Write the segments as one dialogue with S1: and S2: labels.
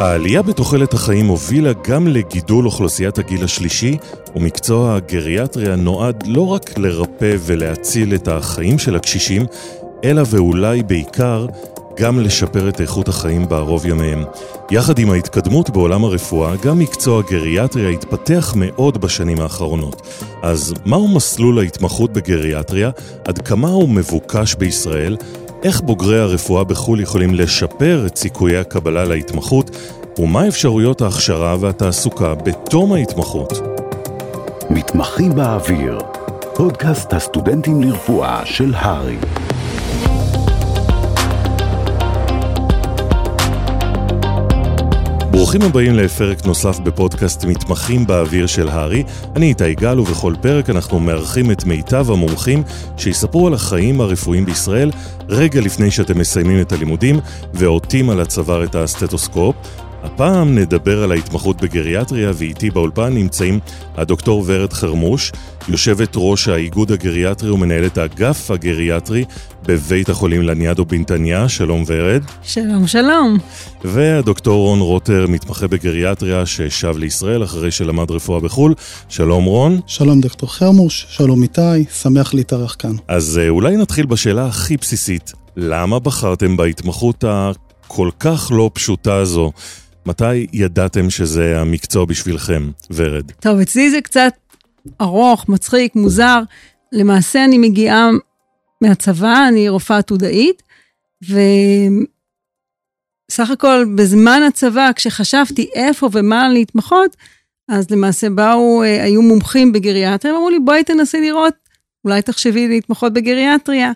S1: העלייה בתוחלת החיים הובילה גם לגידול אוכלוסיית הגיל השלישי, ומקצוע הגריאטריה נועד לא רק לרפא ולהציל את החיים של הקשישים, אלא ואולי בעיקר גם לשפר את איכות החיים בערוב ימיהם. יחד עם ההתקדמות בעולם הרפואה, גם מקצוע גריאטריה התפתח מאוד בשנים האחרונות. אז מהו מסלול ההתמחות בגריאטריה? עד כמה הוא מבוקש בישראל? איך בוגרי הרפואה בחו"ל יכולים לשפר את סיכויי הקבלה להתמחות? ומה אפשרויות ההכשרה והתעסוקה בתום ההתמחות?
S2: מתמחים באוויר, פודקאסט הסטודנטים לרפואה של הרי.
S1: ברוכים הבאים לפרק נוסף בפודקאסט מתמחים באוויר של הארי. אני איתי גל ובכל פרק אנחנו מארחים את מיטב המומחים שיספרו על החיים הרפואיים בישראל רגע לפני שאתם מסיימים את הלימודים ועוטים על הצוואר את הסטטוסקופ. הפעם נדבר על ההתמחות בגריאטריה, ואיתי באולפן נמצאים הדוקטור ורד חרמוש, יושבת ראש האיגוד הגריאטרי ומנהלת האגף הגריאטרי בבית החולים לניאדו בנתניה. שלום ורד.
S3: שלום, שלום.
S1: והדוקטור רון רוטר, מתמחה בגריאטריה, ששב לישראל אחרי שלמד רפואה בחו"ל. שלום רון.
S4: שלום דוקטור חרמוש, שלום איתי, שמח להתארח כאן.
S1: אז אה, אולי נתחיל בשאלה הכי בסיסית, למה בחרתם בהתמחות הכל כך לא פשוטה הזו? מתי ידעתם שזה המקצוע בשבילכם, ורד?
S3: טוב, אצלי זה קצת ארוך, מצחיק, מוזר. למעשה אני מגיעה מהצבא, אני רופאה עתודאית, וסך הכל בזמן הצבא, כשחשבתי איפה ומה להתמחות, אז למעשה באו, אה, היו מומחים בגריאטריה, אמרו לי, בואי תנסי לראות, אולי תחשבי להתמחות בגריאטריה.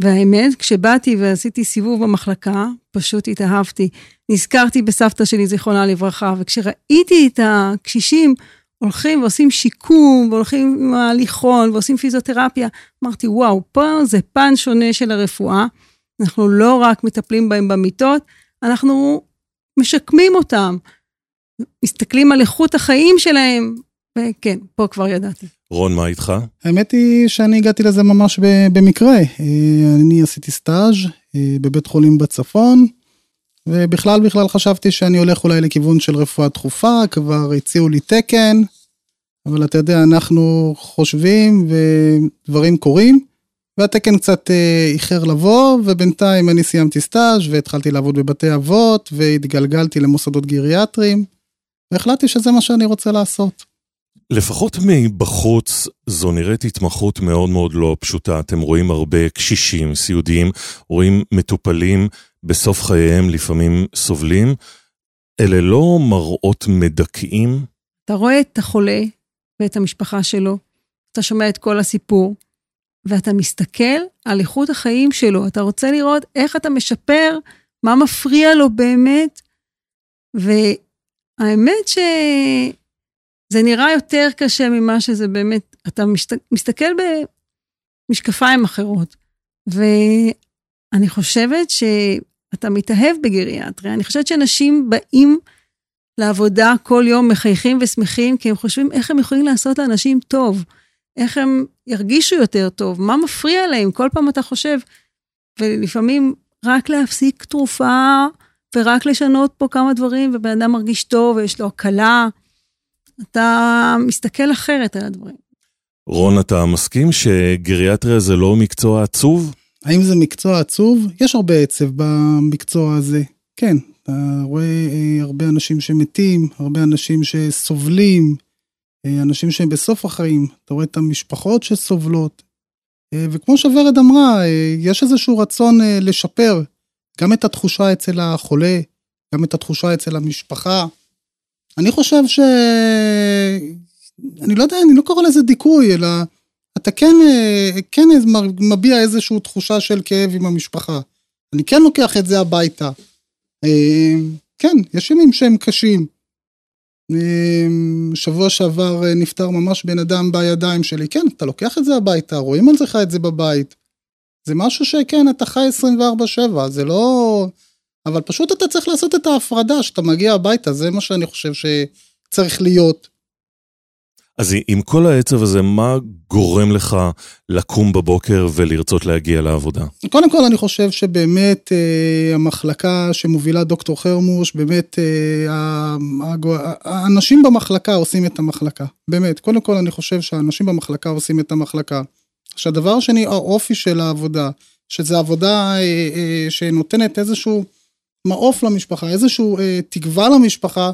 S3: והאמת, כשבאתי ועשיתי סיבוב במחלקה, פשוט התאהבתי. נזכרתי בסבתא שלי, זיכרונה לברכה, וכשראיתי את הקשישים הולכים ועושים שיקום, והולכים עם ההליכון, ועושים פיזיותרפיה, אמרתי, וואו, פה זה פן שונה של הרפואה. אנחנו לא רק מטפלים בהם במיטות, אנחנו משקמים אותם, מסתכלים על איכות החיים שלהם, וכן, פה כבר ידעתי.
S1: רון, מה איתך?
S4: האמת היא שאני הגעתי לזה ממש במקרה. אה, אני עשיתי סטאז' אה, בבית חולים בצפון, ובכלל בכלל חשבתי שאני הולך אולי לכיוון של רפואה דחופה, כבר הציעו לי תקן, אבל אתה יודע, אנחנו חושבים ודברים קורים, והתקן קצת אה, איחר לבוא, ובינתיים אני סיימתי סטאז' והתחלתי לעבוד בבתי אבות, והתגלגלתי למוסדות גריאטריים, והחלטתי שזה מה שאני רוצה לעשות.
S1: לפחות מבחוץ זו נראית התמחות מאוד מאוד לא פשוטה. אתם רואים הרבה קשישים, סיעודיים, רואים מטופלים בסוף חייהם לפעמים סובלים. אלה לא מראות מדכאים?
S3: אתה רואה את החולה ואת המשפחה שלו, אתה שומע את כל הסיפור, ואתה מסתכל על איכות החיים שלו. אתה רוצה לראות איך אתה משפר, מה מפריע לו באמת. והאמת ש... זה נראה יותר קשה ממה שזה באמת, אתה מסתכל במשקפיים אחרות. ואני חושבת שאתה מתאהב בגריאטריה. אני חושבת שאנשים באים לעבודה כל יום מחייכים ושמחים, כי הם חושבים איך הם יכולים לעשות לאנשים טוב, איך הם ירגישו יותר טוב, מה מפריע להם, כל פעם אתה חושב. ולפעמים רק להפסיק תרופה ורק לשנות פה כמה דברים, ובן אדם מרגיש טוב ויש לו הקלה. אתה מסתכל אחרת על הדברים.
S1: רון, אתה מסכים שגריאטריה זה לא מקצוע עצוב?
S4: האם זה מקצוע עצוב? יש הרבה עצב במקצוע הזה. כן, אתה רואה אה, הרבה אנשים שמתים, הרבה אנשים שסובלים, אה, אנשים שהם בסוף החיים, אתה רואה את המשפחות שסובלות. אה, וכמו שוורד אמרה, יש איזשהו רצון לשפר גם את התחושה אצל החולה, גם את התחושה אצל המשפחה. אני חושב ש... אני לא יודע, אני לא קורא לזה דיכוי, אלא אתה כן, כן מביע איזושהי תחושה של כאב עם המשפחה. אני כן לוקח את זה הביתה. כן, יש ימים שהם קשים. שבוע שעבר נפטר ממש בן אדם בידיים שלי. כן, אתה לוקח את זה הביתה, רואים על זה את זה בבית. זה משהו שכן, אתה חי 24-7, זה לא... אבל פשוט אתה צריך לעשות את ההפרדה שאתה מגיע הביתה, זה מה שאני חושב שצריך להיות.
S1: אז עם כל העצב הזה, מה גורם לך לקום בבוקר ולרצות להגיע לעבודה?
S4: קודם כל, אני חושב שבאמת אה, המחלקה שמובילה דוקטור חרמוש, באמת אה, האנשים במחלקה עושים את המחלקה. באמת, קודם כל אני חושב שהאנשים במחלקה עושים את המחלקה. עכשיו, דבר שני, האופי של העבודה, שזו עבודה אה, אה, שנותנת איזשהו מעוף למשפחה, איזשהו אה, תקווה למשפחה.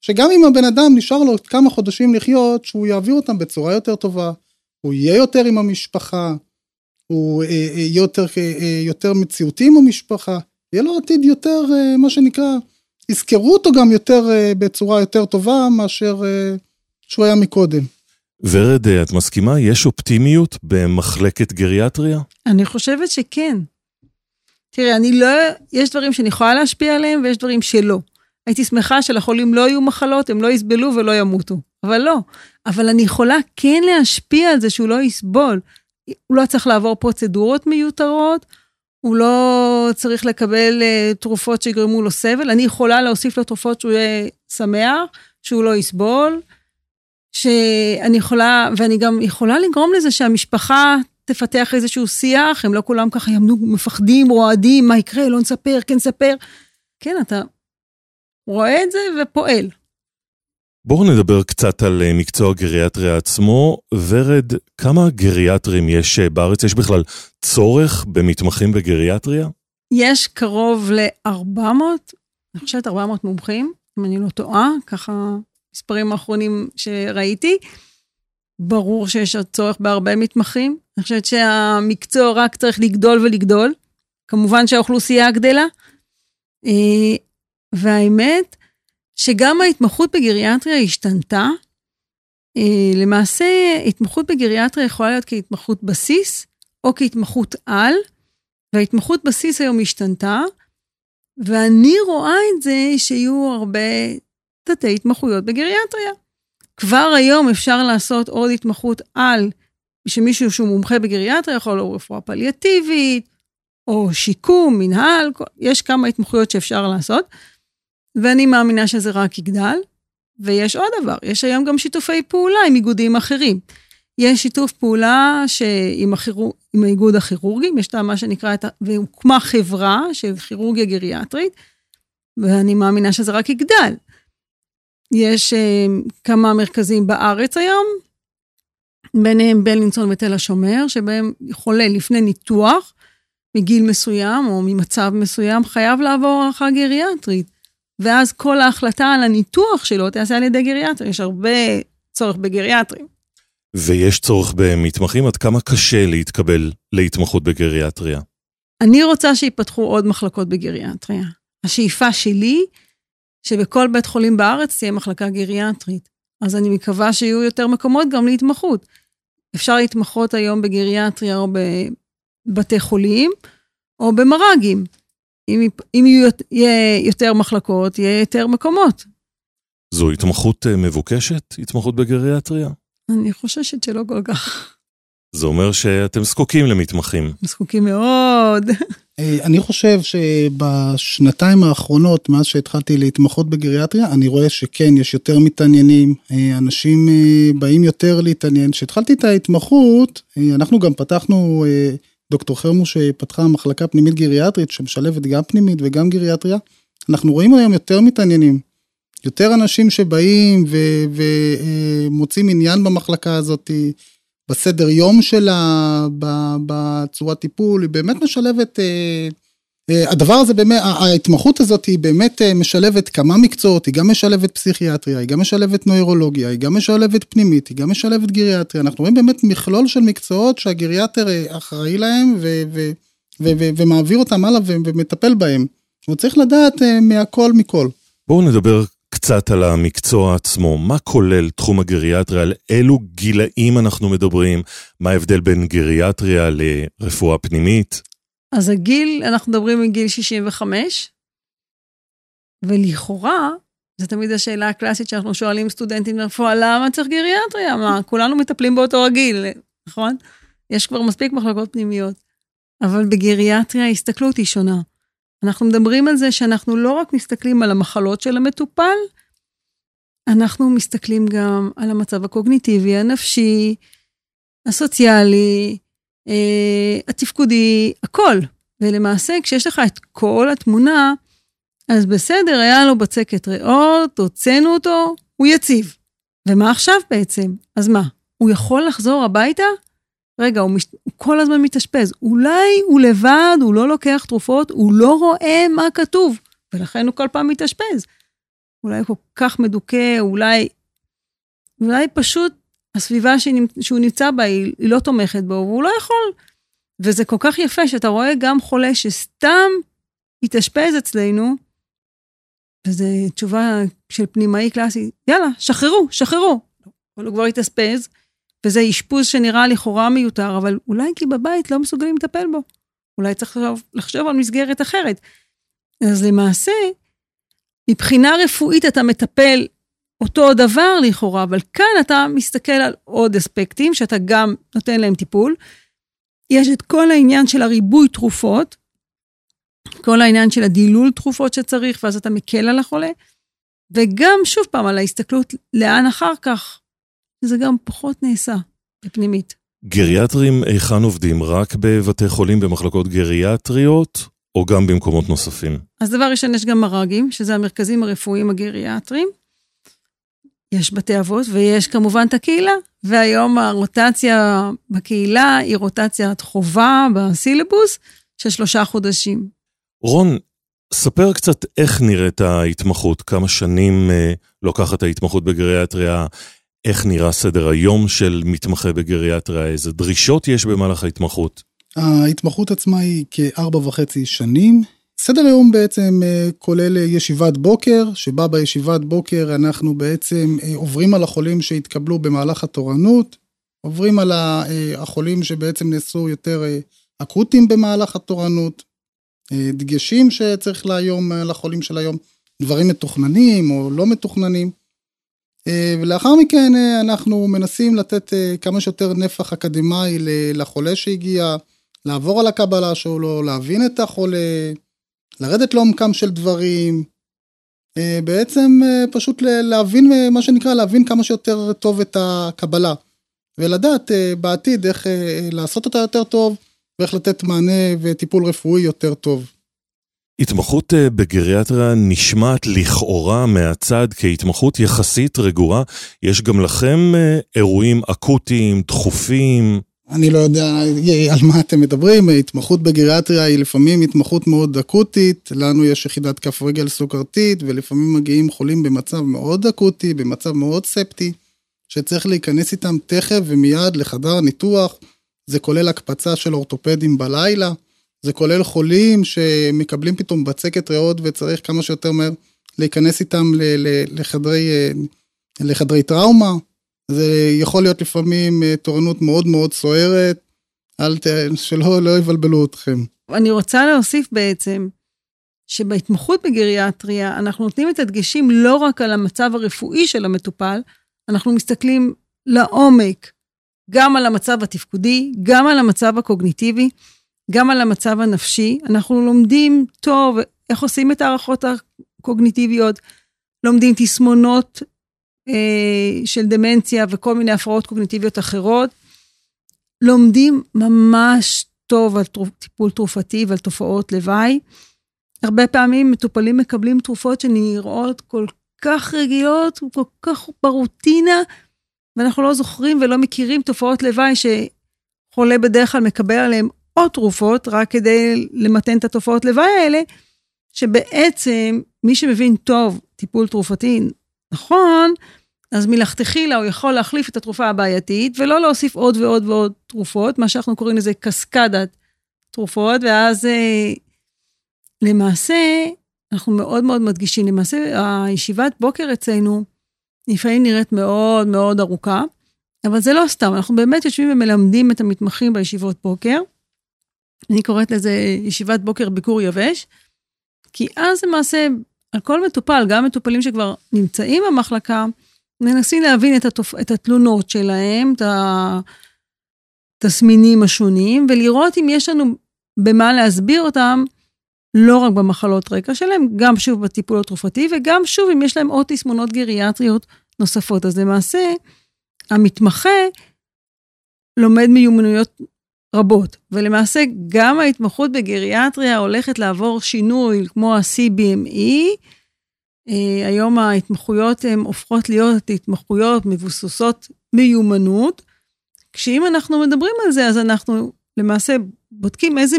S4: שגם אם הבן אדם נשאר לו כמה חודשים לחיות, שהוא יעביר אותם בצורה יותר טובה, הוא יהיה יותר עם המשפחה, הוא אה, אה, יהיה יותר, אה, יותר מציאותי עם המשפחה, יהיה לו עתיד יותר, מה שנקרא, יזכרו אותו גם יותר, בצורה יותר טובה מאשר שהוא היה מקודם.
S1: ורד, את מסכימה? יש אופטימיות במחלקת גריאטריה?
S3: אני חושבת שכן. תראה, אני לא, יש דברים שאני יכולה להשפיע עליהם ויש דברים שלא. הייתי שמחה שלחולים לא יהיו מחלות, הם לא יסבלו ולא ימותו. אבל לא. אבל אני יכולה כן להשפיע על זה שהוא לא יסבול. הוא לא צריך לעבור פרוצדורות מיותרות, הוא לא צריך לקבל uh, תרופות שיגרמו לו סבל, אני יכולה להוסיף לו תרופות שהוא יהיה שמח, שהוא לא יסבול, שאני יכולה, ואני גם יכולה לגרום לזה שהמשפחה תפתח איזשהו שיח, הם לא כולם ככה יעמדו מפחדים, רועדים, מה יקרה, לא נספר, כן נספר. כן, אתה רואה את זה ופועל.
S1: בואו נדבר קצת על אה, מקצוע גריאטריה עצמו. ורד, כמה גריאטרים יש אה, בארץ? יש בכלל צורך במתמחים בגריאטריה?
S3: יש קרוב ל-400, אני חושבת 400 מומחים, אם אני לא טועה, ככה מספרים האחרונים שראיתי. ברור שיש צורך בהרבה מתמחים. אני חושבת שהמקצוע רק צריך לגדול ולגדול. כמובן שהאוכלוסייה גדלה. אה, והאמת שגם ההתמחות בגריאטריה השתנתה. אה, למעשה, התמחות בגריאטריה יכולה להיות כהתמחות בסיס או כהתמחות על, וההתמחות בסיס היום השתנתה, ואני רואה את זה שיהיו הרבה תתי התמחויות בגריאטריה. כבר היום אפשר לעשות עוד התמחות על, שמישהו שהוא מומחה בגריאטריה יכול להיות רפואה פליאטיבית, או שיקום, מנהל, יש כמה התמחויות שאפשר לעשות. ואני מאמינה שזה רק יגדל. ויש עוד דבר, יש היום גם שיתופי פעולה עם איגודים אחרים. יש שיתוף פעולה שעם החירור, עם האיגוד הכירורגי, יש את מה שנקרא, את, והוקמה חברה של כירורגיה גריאטרית, ואני מאמינה שזה רק יגדל. יש uh, כמה מרכזים בארץ היום, ביניהם בלינסון ותל השומר, שבהם חולה לפני ניתוח, מגיל מסוים או ממצב מסוים, חייב לעבור הערכה גריאטרית. ואז כל ההחלטה על הניתוח שלו תעשה על ידי גריאטרים. יש הרבה צורך בגריאטרים.
S1: ויש צורך במתמחים? עד כמה קשה להתקבל להתמחות בגריאטריה?
S3: אני רוצה שיפתחו עוד מחלקות בגריאטריה. השאיפה שלי, שבכל בית חולים בארץ תהיה מחלקה גריאטרית. אז אני מקווה שיהיו יותר מקומות גם להתמחות. אפשר להתמחות היום בגריאטריה או בבתי חולים, או במר"גים. אם, אם יהיה יותר מחלקות, יהיה יותר מקומות.
S1: זו התמחות אה, מבוקשת? התמחות בגריאטריה?
S3: אני חוששת שלא כל כך.
S1: זה אומר שאתם זקוקים למתמחים.
S3: זקוקים מאוד.
S4: אה, אני חושב שבשנתיים האחרונות, מאז שהתחלתי להתמחות בגריאטריה, אני רואה שכן, יש יותר מתעניינים, אה, אנשים באים יותר להתעניין. כשהתחלתי את ההתמחות, אנחנו גם פתחנו דוקטור חרמוש פתחה מחלקה פנימית גריאטרית שמשלבת גם פנימית וגם גריאטריה. אנחנו רואים היום יותר מתעניינים, יותר אנשים שבאים ומוצאים עניין במחלקה הזאת, בסדר יום שלה, בצורת טיפול, היא באמת משלבת אה, אה, הדבר הזה באמת, ההתמחות הזאת היא באמת אה, משלבת כמה מקצועות, היא גם משלבת פסיכיאטריה, היא גם משלבת נוירולוגיה, היא גם משלבת פנימית, היא גם משלבת גריאטריה. אנחנו רואים באמת מכלול של מקצועות שהגריאטר אחראי להם ו- ו- ו- ו- ומעביר אותם הלאה ומטפל בהם. הוא צריך לדעת מהכל מכל.
S1: בואו נדבר קצת על המקצוע עצמו. מה כולל תחום הגריאטריה? על אילו גילאים אנחנו מדברים? מה ההבדל בין גריאטריה לרפואה פנימית?
S3: אז הגיל, אנחנו מדברים מגיל 65, ולכאורה, זו תמיד השאלה הקלאסית שאנחנו שואלים סטודנטים לרפואה, למה צריך גריאטריה? מה, כולנו מטפלים באותו הגיל, נכון? יש כבר מספיק מחלקות פנימיות. אבל בגריאטריה ההסתכלות היא שונה. אנחנו מדברים על זה שאנחנו לא רק מסתכלים על המחלות של המטופל, אנחנו מסתכלים גם על המצב הקוגניטיבי, הנפשי, הסוציאלי, אה, התפקודי, הכל. ולמעשה, כשיש לך את כל התמונה, אז בסדר, היה לו בצקת ריאות, הוצאנו אותו, הוא יציב. ומה עכשיו בעצם? אז מה, הוא יכול לחזור הביתה? רגע, הוא, מש... הוא כל הזמן מתאשפז. אולי הוא לבד, הוא לא לוקח תרופות, הוא לא רואה מה כתוב, ולכן הוא כל פעם מתאשפז. אולי הוא כל כך מדוכא, אולי... אולי פשוט הסביבה שהוא נמצא בה היא, היא לא תומכת בו, והוא לא יכול. וזה כל כך יפה שאתה רואה גם חולה שסתם התאשפז אצלנו, וזו תשובה של פנימאי קלאסי, יאללה, שחררו, שחררו. אבל הוא כבר התאשפז, וזה אשפוז שנראה לכאורה מיותר, אבל אולי כי בבית לא מסוגלים לטפל בו. אולי צריך לחשוב, לחשוב על מסגרת אחרת. אז למעשה, מבחינה רפואית אתה מטפל אותו דבר לכאורה, אבל כאן אתה מסתכל על עוד אספקטים שאתה גם נותן להם טיפול. יש את כל העניין של הריבוי תרופות, כל העניין של הדילול תרופות שצריך, ואז אתה מקל על החולה, וגם שוב פעם על ההסתכלות לאן אחר כך, זה גם פחות נעשה בפנימית.
S1: גריאטרים היכן עובדים? רק בבתי חולים במחלקות גריאטריות, או גם במקומות נוספים?
S3: אז דבר ראשון, יש גם מר"גים, שזה המרכזים הרפואיים הגריאטריים. יש בתי אבות, ויש כמובן את הקהילה, והיום הרוטציה בקהילה היא רוטציית חובה בסילבוס של שלושה חודשים.
S1: רון, ספר קצת איך נראית ההתמחות, כמה שנים אה, לוקחת ההתמחות בגריאטריה, איך נראה סדר היום של מתמחה בגריאטריה, איזה דרישות יש במהלך ההתמחות?
S4: ההתמחות עצמה היא כארבע וחצי שנים. סדר היום בעצם אה, כולל ישיבת בוקר, שבה בישיבת בוקר אנחנו בעצם אה, עוברים על החולים שהתקבלו במהלך התורנות, עוברים על אה, החולים שבעצם נעשו יותר אקוטיים במהלך התורנות, דגשים שצריך להיום לחולים של היום, דברים מתוכננים או לא מתוכננים. ולאחר מכן אנחנו מנסים לתת כמה שיותר נפח אקדמאי לחולה שהגיע, לעבור על הקבלה שלו, להבין את החולה, לרדת לעומקם של דברים, אה, בעצם אה, פשוט להבין, אה, מה שנקרא, להבין כמה שיותר טוב את הקבלה, ולדעת בעתיד איך לעשות אותה יותר טוב, ואיך לתת מענה וטיפול רפואי יותר טוב.
S1: התמחות בגריאטריה נשמעת לכאורה מהצד כהתמחות יחסית רגועה. יש גם לכם אירועים אקוטיים, דחופים?
S4: אני לא יודע על מה אתם מדברים, התמחות בגריאטריה היא לפעמים התמחות מאוד אקוטית, לנו יש יחידת כף רגל סוכרתית, ולפעמים מגיעים חולים במצב מאוד אקוטי, במצב מאוד ספטי, שצריך להיכנס איתם תכף ומיד לחדר ניתוח, זה כולל הקפצה של אורתופדים בלילה, זה כולל חולים שמקבלים פתאום בצקת ריאות וצריך כמה שיותר מהר להיכנס איתם לחדרי, לחדרי טראומה. זה יכול להיות לפעמים אה, תורנות מאוד מאוד סוערת, אל ת... שלא לא יבלבלו אתכם.
S3: אני רוצה להוסיף בעצם, שבהתמחות בגריאטריה אנחנו נותנים את הדגשים לא רק על המצב הרפואי של המטופל, אנחנו מסתכלים לעומק, גם על המצב התפקודי, גם על המצב הקוגניטיבי, גם על המצב הנפשי. אנחנו לומדים טוב איך עושים את ההערכות הקוגניטיביות, לומדים תסמונות אה, של דמנציה וכל מיני הפרעות קוגניטיביות אחרות, לומדים ממש טוב על טיפול תרופתי ועל תופעות לוואי. הרבה פעמים מטופלים מקבלים תרופות שנראות כל כך רגילות וכל כך ברוטינה, ואנחנו לא זוכרים ולא מכירים תופעות לוואי שחולה בדרך כלל מקבל עליהן עוד תרופות, רק כדי למתן את התופעות לוואי האלה, שבעצם מי שמבין טוב טיפול תרופתי נכון, אז מלכתחילה הוא יכול להחליף את התרופה הבעייתית, ולא להוסיף עוד ועוד ועוד תרופות, מה שאנחנו קוראים לזה קסקדת תרופות, ואז אה, למעשה, אנחנו מאוד מאוד מדגישים, למעשה הישיבת בוקר אצלנו לפעמים נראית מאוד מאוד ארוכה, אבל זה לא סתם, אנחנו באמת יושבים ומלמדים את המתמחים בישיבות בוקר. אני קוראת לזה ישיבת בוקר ביקור יבש, כי אז למעשה על כל מטופל, גם מטופלים שכבר נמצאים במחלקה, מנסים להבין את, התופ... את התלונות שלהם, את התסמינים השונים, ולראות אם יש לנו במה להסביר אותם לא רק במחלות רקע שלהם, גם שוב בטיפול התרופתי, וגם שוב אם יש להם עוד תסמונות גריאטריות נוספות. אז למעשה, המתמחה לומד מיומנויות רבות, ולמעשה גם ההתמחות בגריאטריה הולכת לעבור שינוי כמו ה-CBME. אה, היום ההתמחויות הן הופכות להיות התמחויות מבוססות מיומנות, כשאם אנחנו מדברים על זה, אז אנחנו למעשה בודקים איזה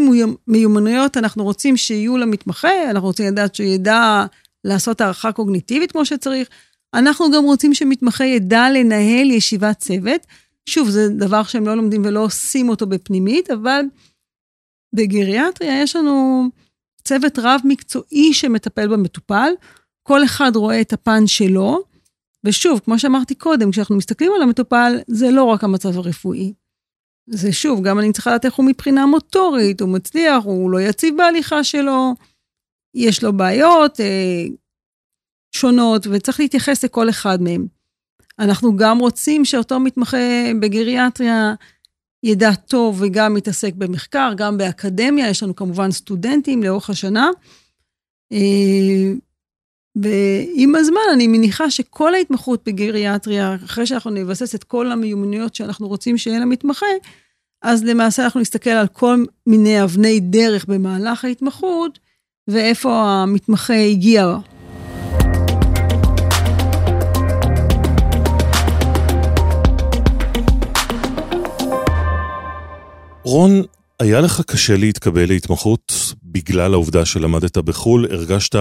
S3: מיומנויות אנחנו רוצים שיהיו למתמחה, אנחנו רוצים לדעת שהוא ידע לעשות הערכה קוגניטיבית כמו שצריך, אנחנו גם רוצים שמתמחה ידע לנהל ישיבת צוות. שוב, זה דבר שהם לא לומדים ולא עושים אותו בפנימית, אבל בגריאטריה יש לנו צוות רב מקצועי שמטפל במטופל, כל אחד רואה את הפן שלו, ושוב, כמו שאמרתי קודם, כשאנחנו מסתכלים על המטופל, זה לא רק המצב הרפואי. זה שוב, גם אני צריכה לדעת איך הוא מבחינה מוטורית, הוא מצליח, הוא לא יציב בהליכה שלו, יש לו בעיות אה, שונות, וצריך להתייחס לכל אחד מהם. אנחנו גם רוצים שאותו מתמחה בגריאטריה ידע טוב וגם מתעסק במחקר, גם באקדמיה, יש לנו כמובן סטודנטים לאורך השנה. אה, ועם הזמן אני מניחה שכל ההתמחות בגריאטריה, אחרי שאנחנו נבסס את כל המיומנויות שאנחנו רוצים שיהיה למתמחה, אז למעשה אנחנו נסתכל על כל מיני אבני דרך במהלך ההתמחות, ואיפה המתמחה הגיע.
S1: רון, היה לך קשה להתקבל להתמחות בגלל העובדה שלמדת בחו"ל? הרגשת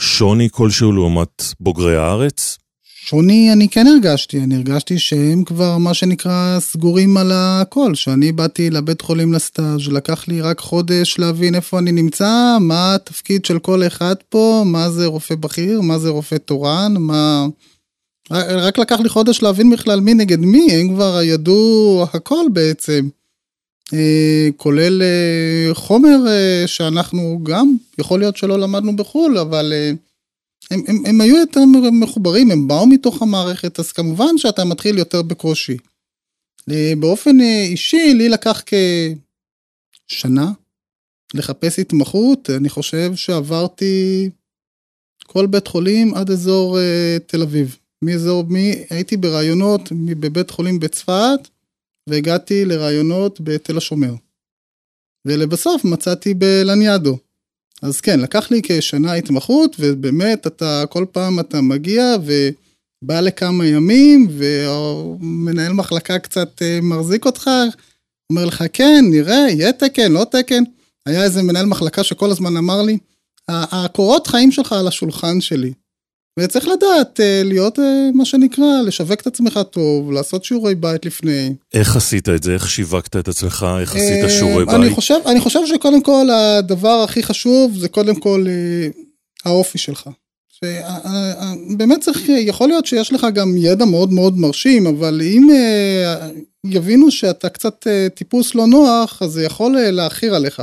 S1: שוני כלשהו לעומת בוגרי הארץ?
S4: שוני אני כן הרגשתי, אני הרגשתי שהם כבר מה שנקרא סגורים על הכל, שאני באתי לבית חולים לסטאז', לקח לי רק חודש להבין איפה אני נמצא, מה התפקיד של כל אחד פה, מה זה רופא בכיר, מה זה רופא תורן, מה... רק לקח לי חודש להבין בכלל מי נגד מי, הם כבר ידעו הכל בעצם. אה, כולל אה, חומר אה, שאנחנו גם, יכול להיות שלא למדנו בחו"ל, אבל הם, הם, הם היו יותר מחוברים, הם באו מתוך המערכת, אז כמובן שאתה מתחיל יותר בקושי. באופן אישי, לי לקח כשנה לחפש התמחות, אני חושב שעברתי כל בית חולים עד אזור תל אביב. מאזור, מי, הייתי ברעיונות בבית חולים בצפת, והגעתי לראיונות בתל השומר. ולבסוף מצאתי בלניאדו. אז כן, לקח לי כשנה התמחות, ובאמת, אתה, כל פעם אתה מגיע ובא לכמה ימים, ומנהל מחלקה קצת אה, מחזיק אותך, אומר לך, כן, נראה, יהיה תקן, לא תקן. היה איזה מנהל מחלקה שכל הזמן אמר לי, הקורות חיים שלך על השולחן שלי. וצריך לדעת אה, להיות אה, מה שנקרא, לשווק את עצמך טוב, לעשות שיעורי בית לפני.
S1: איך עשית את זה? איך שיווקת את עצמך? איך עשית אה, שיעורי בית?
S4: אני חושב, אני חושב שקודם כל הדבר הכי חשוב זה קודם כל האופי שלך. באמת צריך, יכול להיות שיש לך גם ידע מאוד מאוד מרשים, אבל אם יבינו שאתה קצת טיפוס לא נוח, אז זה יכול להכיר עליך.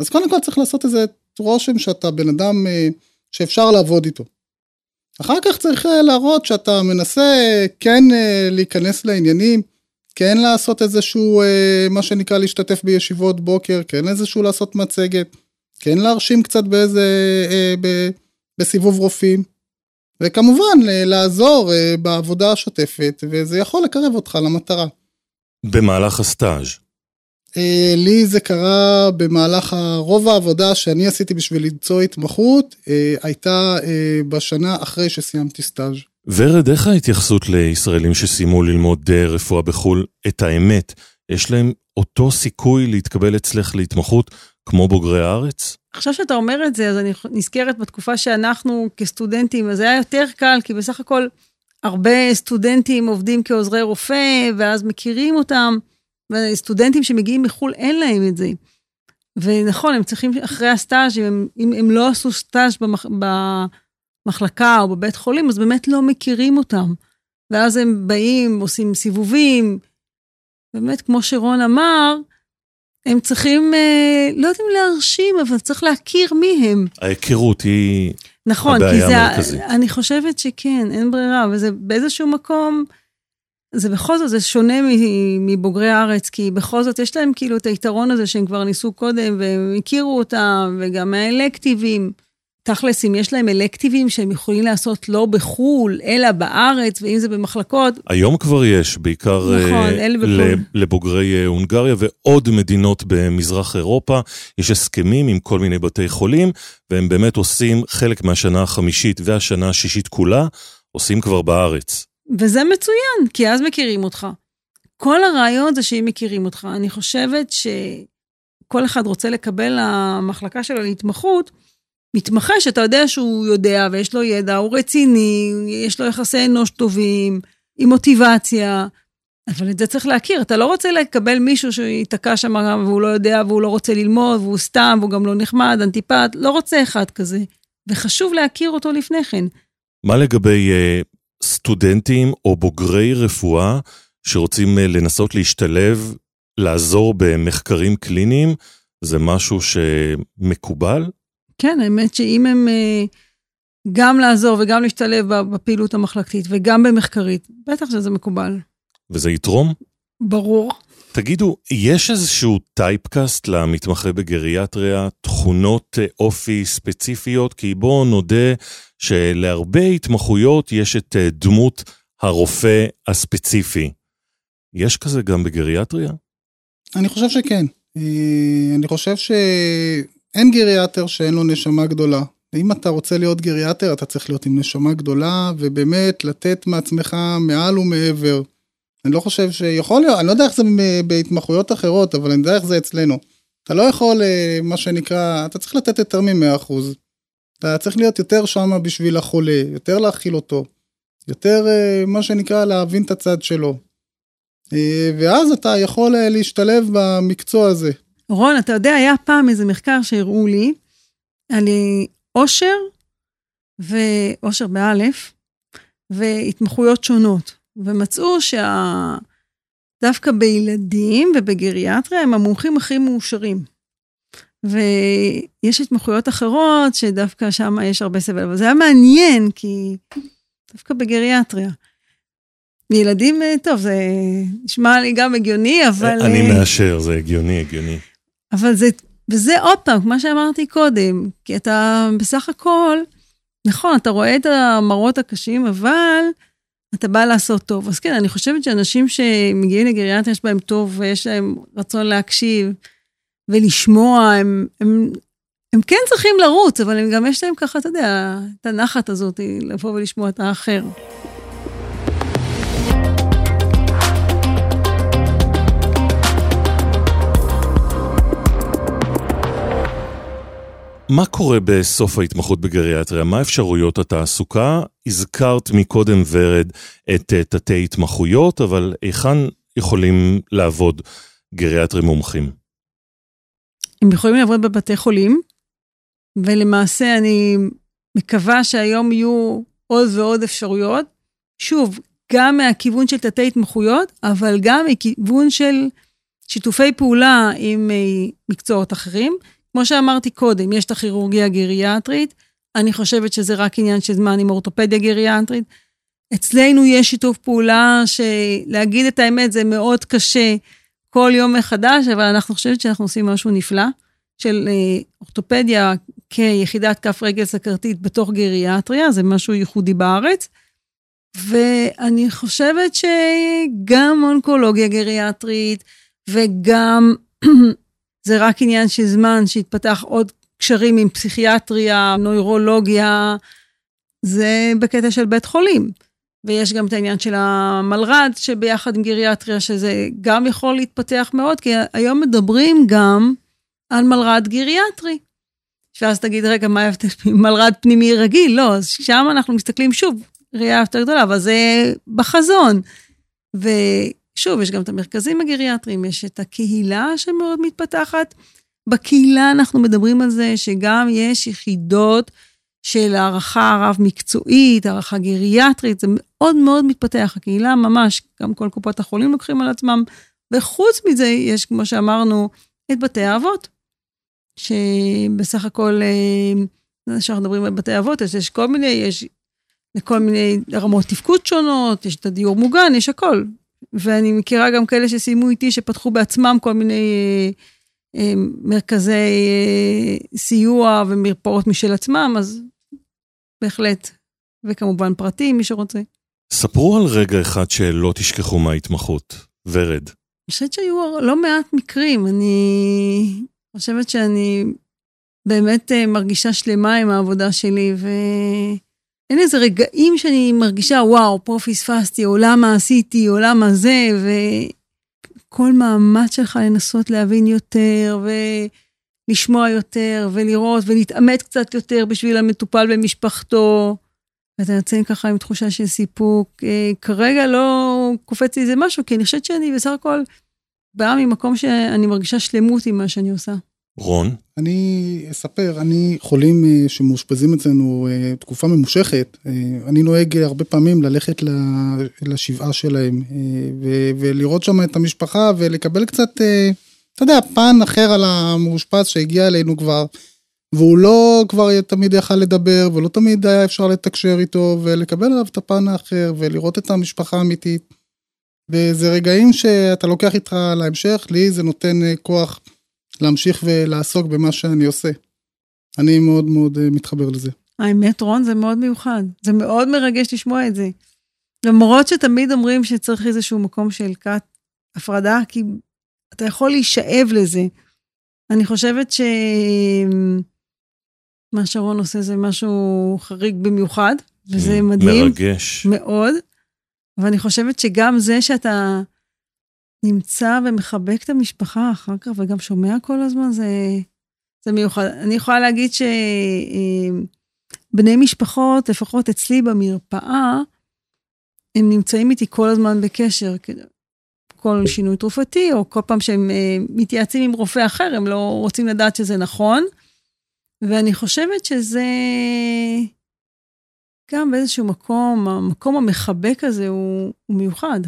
S4: אז קודם כל צריך לעשות איזה רושם שאתה בן אדם שאפשר לעבוד איתו. אחר כך צריך אה, להראות שאתה מנסה כן אה, להיכנס לעניינים, כן לעשות איזשהו, אה, מה שנקרא להשתתף בישיבות בוקר, כן איזשהו לעשות מצגת, כן להרשים קצת באיזה, בסיבוב רופאים, וכמובן לעזור בעבודה השוטפת, וזה יכול לקרב אותך למטרה.
S1: במהלך הסטאז'
S4: לי זה קרה במהלך רוב העבודה שאני עשיתי בשביל למצוא התמחות, אה, הייתה אה, בשנה אחרי שסיימתי סטאז'.
S1: ורד, איך ההתייחסות לישראלים שסיימו ללמוד רפואה בחו"ל? את האמת, יש להם אותו סיכוי להתקבל אצלך להתמחות כמו בוגרי הארץ?
S3: עכשיו שאתה אומר את זה, אז אני נזכרת בתקופה שאנחנו כסטודנטים, אז זה היה יותר קל, כי בסך הכל הרבה סטודנטים עובדים כעוזרי רופא, ואז מכירים אותם. וסטודנטים שמגיעים מחו"ל, אין להם את זה. ונכון, הם צריכים אחרי הסטאז', אם הם, אם הם לא עשו סטאז' במח, במחלקה או בבית חולים, אז באמת לא מכירים אותם. ואז הם באים, עושים סיבובים. באמת, כמו שרון אמר, הם צריכים, אה, לא יודעים להרשים, אבל צריך להכיר מי הם.
S1: ההיכרות היא
S3: נכון, הבעיה המרכזית. נכון, כי זה, אני חושבת שכן, אין ברירה, וזה באיזשהו מקום, זה בכל זאת, זה שונה מבוגרי הארץ, כי בכל זאת יש להם כאילו את היתרון הזה שהם כבר ניסו קודם, והם הכירו אותם, וגם האלקטיבים. תכלס, אם יש להם אלקטיבים שהם יכולים לעשות לא בחו"ל, אלא בארץ, ואם זה במחלקות.
S1: היום כבר יש, בעיקר
S3: נכון,
S1: uh, לבוגרי uh, הונגריה ועוד מדינות במזרח אירופה, יש הסכמים עם כל מיני בתי חולים, והם באמת עושים חלק מהשנה החמישית והשנה השישית כולה, עושים כבר בארץ.
S3: וזה מצוין, כי אז מכירים אותך. כל הרעיון זה שאם מכירים אותך. אני חושבת שכל אחד רוצה לקבל למחלקה שלו להתמחות, מתמחה שאתה יודע שהוא יודע ויש לו ידע, הוא רציני, יש לו יחסי אנוש טובים, עם מוטיבציה, אבל את זה צריך להכיר. אתה לא רוצה לקבל מישהו שייתקע שם והוא לא יודע והוא לא רוצה ללמוד והוא סתם והוא גם לא נחמד, אנטיפט, לא רוצה אחד כזה. וחשוב להכיר אותו לפני כן.
S1: מה לגבי uh, סטודנטים או בוגרי רפואה שרוצים uh, לנסות להשתלב, לעזור במחקרים קליניים? זה משהו שמקובל?
S3: כן, האמת שאם הם אה, גם לעזור וגם להשתלב בפעילות המחלקתית וגם במחקרית, בטח שזה מקובל.
S1: וזה יתרום?
S3: ברור.
S1: תגידו, יש איזשהו טייפקאסט למתמחה בגריאטריה, תכונות אה, אופי ספציפיות? כי בואו נודה שלהרבה התמחויות יש את אה, דמות הרופא הספציפי. יש כזה גם בגריאטריה?
S4: אני חושב שכן. אני חושב ש... אין גריאטר שאין לו נשמה גדולה. אם אתה רוצה להיות גריאטר, אתה צריך להיות עם נשמה גדולה, ובאמת לתת מעצמך מעל ומעבר. אני לא חושב שיכול להיות, אני לא יודע איך זה בהתמחויות אחרות, אבל אני יודע איך זה אצלנו. אתה לא יכול, אה, מה שנקרא, אתה צריך לתת יותר מ-100%. אתה צריך להיות יותר שם בשביל החולה, יותר להכיל אותו, יותר, אה, מה שנקרא, להבין את הצד שלו. אה, ואז אתה יכול להשתלב במקצוע הזה.
S3: רון, אתה יודע, היה פעם איזה מחקר שהראו לי על עושר ועושר באלף, והתמחויות שונות, ומצאו שדווקא בילדים ובגריאטריה הם המומחים הכי מאושרים. ויש התמחויות אחרות שדווקא שם יש הרבה סבל, אבל זה היה מעניין, כי דווקא בגריאטריה. ילדים, טוב, זה נשמע לי גם הגיוני, אבל...
S1: אני מאשר, זה הגיוני, הגיוני.
S3: אבל זה, וזה עוד פעם, כמו שאמרתי קודם, כי אתה בסך הכל, נכון, אתה רואה את המראות הקשים, אבל אתה בא לעשות טוב. אז כן, אני חושבת שאנשים שמגיעים לגריאטריה יש בהם טוב ויש להם רצון להקשיב ולשמוע, הם, הם, הם כן צריכים לרוץ, אבל הם גם יש להם ככה, אתה יודע, את הנחת הזאת לבוא ולשמוע את האחר.
S1: מה קורה בסוף ההתמחות בגריאטריה? מה אפשרויות התעסוקה? הזכרת מקודם, ורד, את תתי התמחויות, אבל היכן יכולים לעבוד גריאטרים מומחים?
S3: הם יכולים לעבוד בבתי חולים, ולמעשה אני מקווה שהיום יהיו עוד ועוד אפשרויות. שוב, גם מהכיוון של תתי התמחויות, אבל גם מכיוון של שיתופי פעולה עם אה, מקצועות אחרים. כמו שאמרתי קודם, יש את הכירורגיה הגריאטרית, אני חושבת שזה רק עניין של זמן עם אורתופדיה גריאטרית. אצלנו יש שיתוף פעולה שלהגיד את האמת זה מאוד קשה כל יום מחדש, אבל אנחנו חושבת שאנחנו עושים משהו נפלא, של אה, אורתופדיה כיחידת כף רגל סכרתית בתוך גריאטריה, זה משהו ייחודי בארץ. ואני חושבת שגם אונקולוגיה גריאטרית וגם זה רק עניין של זמן שיתפתח עוד קשרים עם פסיכיאטריה, נוירולוגיה, זה בקטע של בית חולים. ויש גם את העניין של המלר"ד, שביחד עם גריאטריה, שזה גם יכול להתפתח מאוד, כי היום מדברים גם על מלר"ד גריאטרי. ואז תגיד, רגע, מה ההבדל ממלר"ד פנימי רגיל? לא, אז שם אנחנו מסתכלים שוב, ראייה יותר גדולה, אבל זה בחזון. שוב, יש גם את המרכזים הגריאטריים, יש את הקהילה שמאוד מתפתחת. בקהילה אנחנו מדברים על זה שגם יש יחידות של הערכה רב-מקצועית, הערכה גריאטרית, זה מאוד מאוד מתפתח. הקהילה ממש, גם כל קופות החולים לוקחים על עצמם. וחוץ מזה, יש, כמו שאמרנו, את בתי האבות, שבסך הכל, כשאנחנו אה, מדברים על בתי אבות, אז יש כל מיני, יש לכל מיני רמות תפקוד שונות, יש את הדיור מוגן, יש הכל. ואני מכירה גם כאלה שסיימו איתי, שפתחו בעצמם כל מיני אה, אה, מרכזי אה, סיוע ומרפאות משל עצמם, אז בהחלט. וכמובן פרטי, מי שרוצה.
S1: ספרו על רגע אחד שלא תשכחו מההתמחות. ורד.
S3: אני חושבת שהיו לא מעט מקרים. אני חושבת שאני באמת אה, מרגישה שלמה עם העבודה שלי, ואין איזה רגעים שאני מרגישה, וואו, פה פספסתי, או למה עשיתי, או למה זה, וכל מאמץ שלך לנסות להבין יותר, ולשמוע יותר, ולראות, ולהתעמת קצת יותר בשביל המטופל ומשפחתו. ואתה יוצא ככה עם תחושה של סיפוק. אה, כרגע לא קופץ לי איזה משהו, כי אני חושבת שאני בסך הכל באה ממקום שאני מרגישה שלמות עם מה שאני עושה.
S1: רון?
S4: אני אספר, אני חולים אה, שמאושפזים אצלנו אה, תקופה ממושכת, אני נוהג הרבה פעמים ללכת לשבעה שלהם ולראות שם את המשפחה ולקבל קצת, אתה יודע, פן אחר על המאושפז שהגיע אלינו כבר. והוא לא כבר תמיד יכל לדבר, ולא תמיד היה אפשר לתקשר איתו, ולקבל עליו את הפן האחר, ולראות את המשפחה האמיתית. וזה רגעים שאתה לוקח איתך להמשך, לי זה נותן אה, כוח להמשיך ולעסוק במה שאני עושה. אני מאוד מאוד אה, מתחבר לזה.
S3: האמת, רון, זה מאוד מיוחד. זה מאוד מרגש לשמוע את זה. למרות שתמיד אומרים שצריך איזשהו מקום של כת הפרדה, כי אתה יכול להישאב לזה. אני חושבת ש... מה שרון עושה זה משהו חריג במיוחד, וזה מדהים.
S1: מרגש.
S3: מאוד. ואני חושבת שגם זה שאתה נמצא ומחבק את המשפחה אחר כך, וגם שומע כל הזמן, זה, זה מיוחד. אני יכולה להגיד שבני משפחות, לפחות אצלי במרפאה, הם נמצאים איתי כל הזמן בקשר. כל שינוי תרופתי, או כל פעם שהם אה, מתייעצים עם רופא אחר, הם לא רוצים לדעת שזה נכון. ואני חושבת שזה גם באיזשהו מקום, המקום המחבק הזה הוא, הוא מיוחד.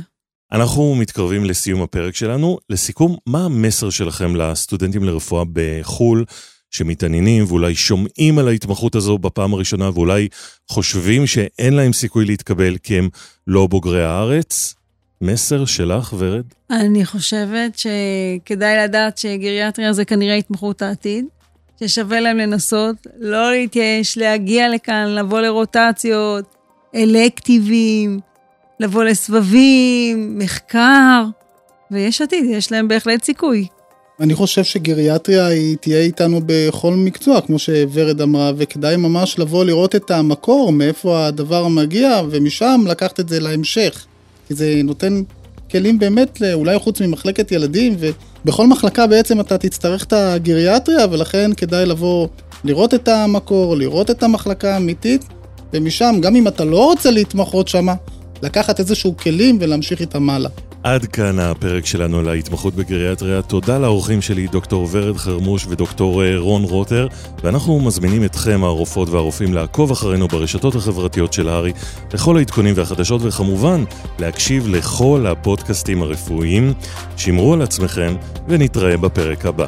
S1: אנחנו מתקרבים לסיום הפרק שלנו. לסיכום, מה המסר שלכם לסטודנטים לרפואה בחו"ל שמתעניינים ואולי שומעים על ההתמחות הזו בפעם הראשונה ואולי חושבים שאין להם סיכוי להתקבל כי הם לא בוגרי הארץ? מסר שלך, ורד?
S3: אני חושבת שכדאי לדעת שגריאטריה זה כנראה התמחות העתיד. ששווה להם לנסות, לא להתייאש, להגיע לכאן, לבוא לרוטציות, אלקטיבים, לבוא לסבבים, מחקר, ויש עתיד, יש להם בהחלט סיכוי.
S4: אני חושב שגריאטריה היא תהיה איתנו בכל מקצוע, כמו שוורד אמרה, וכדאי ממש לבוא לראות את המקור, מאיפה הדבר מגיע, ומשם לקחת את זה להמשך. כי זה נותן כלים באמת, אולי חוץ ממחלקת ילדים, ובכל מחלקה בעצם אתה תצטרך את הגריאטריה, ולכן כדאי לבוא לראות את המקור, לראות את המחלקה האמיתית, ומשם, גם אם אתה לא רוצה להתמחות שמה, לקחת איזשהו כלים ולהמשיך איתם הלאה.
S1: עד כאן הפרק שלנו על ההתמחות בגריאטריה. תודה לאורחים שלי, דוקטור ורד חרמוש ודוקטור אה, רון רוטר, ואנחנו מזמינים אתכם, הרופאות והרופאים, לעקוב אחרינו ברשתות החברתיות של הארי, לכל העדכונים והחדשות, וכמובן, להקשיב לכל הפודקאסטים הרפואיים. שמרו על עצמכם, ונתראה בפרק הבא.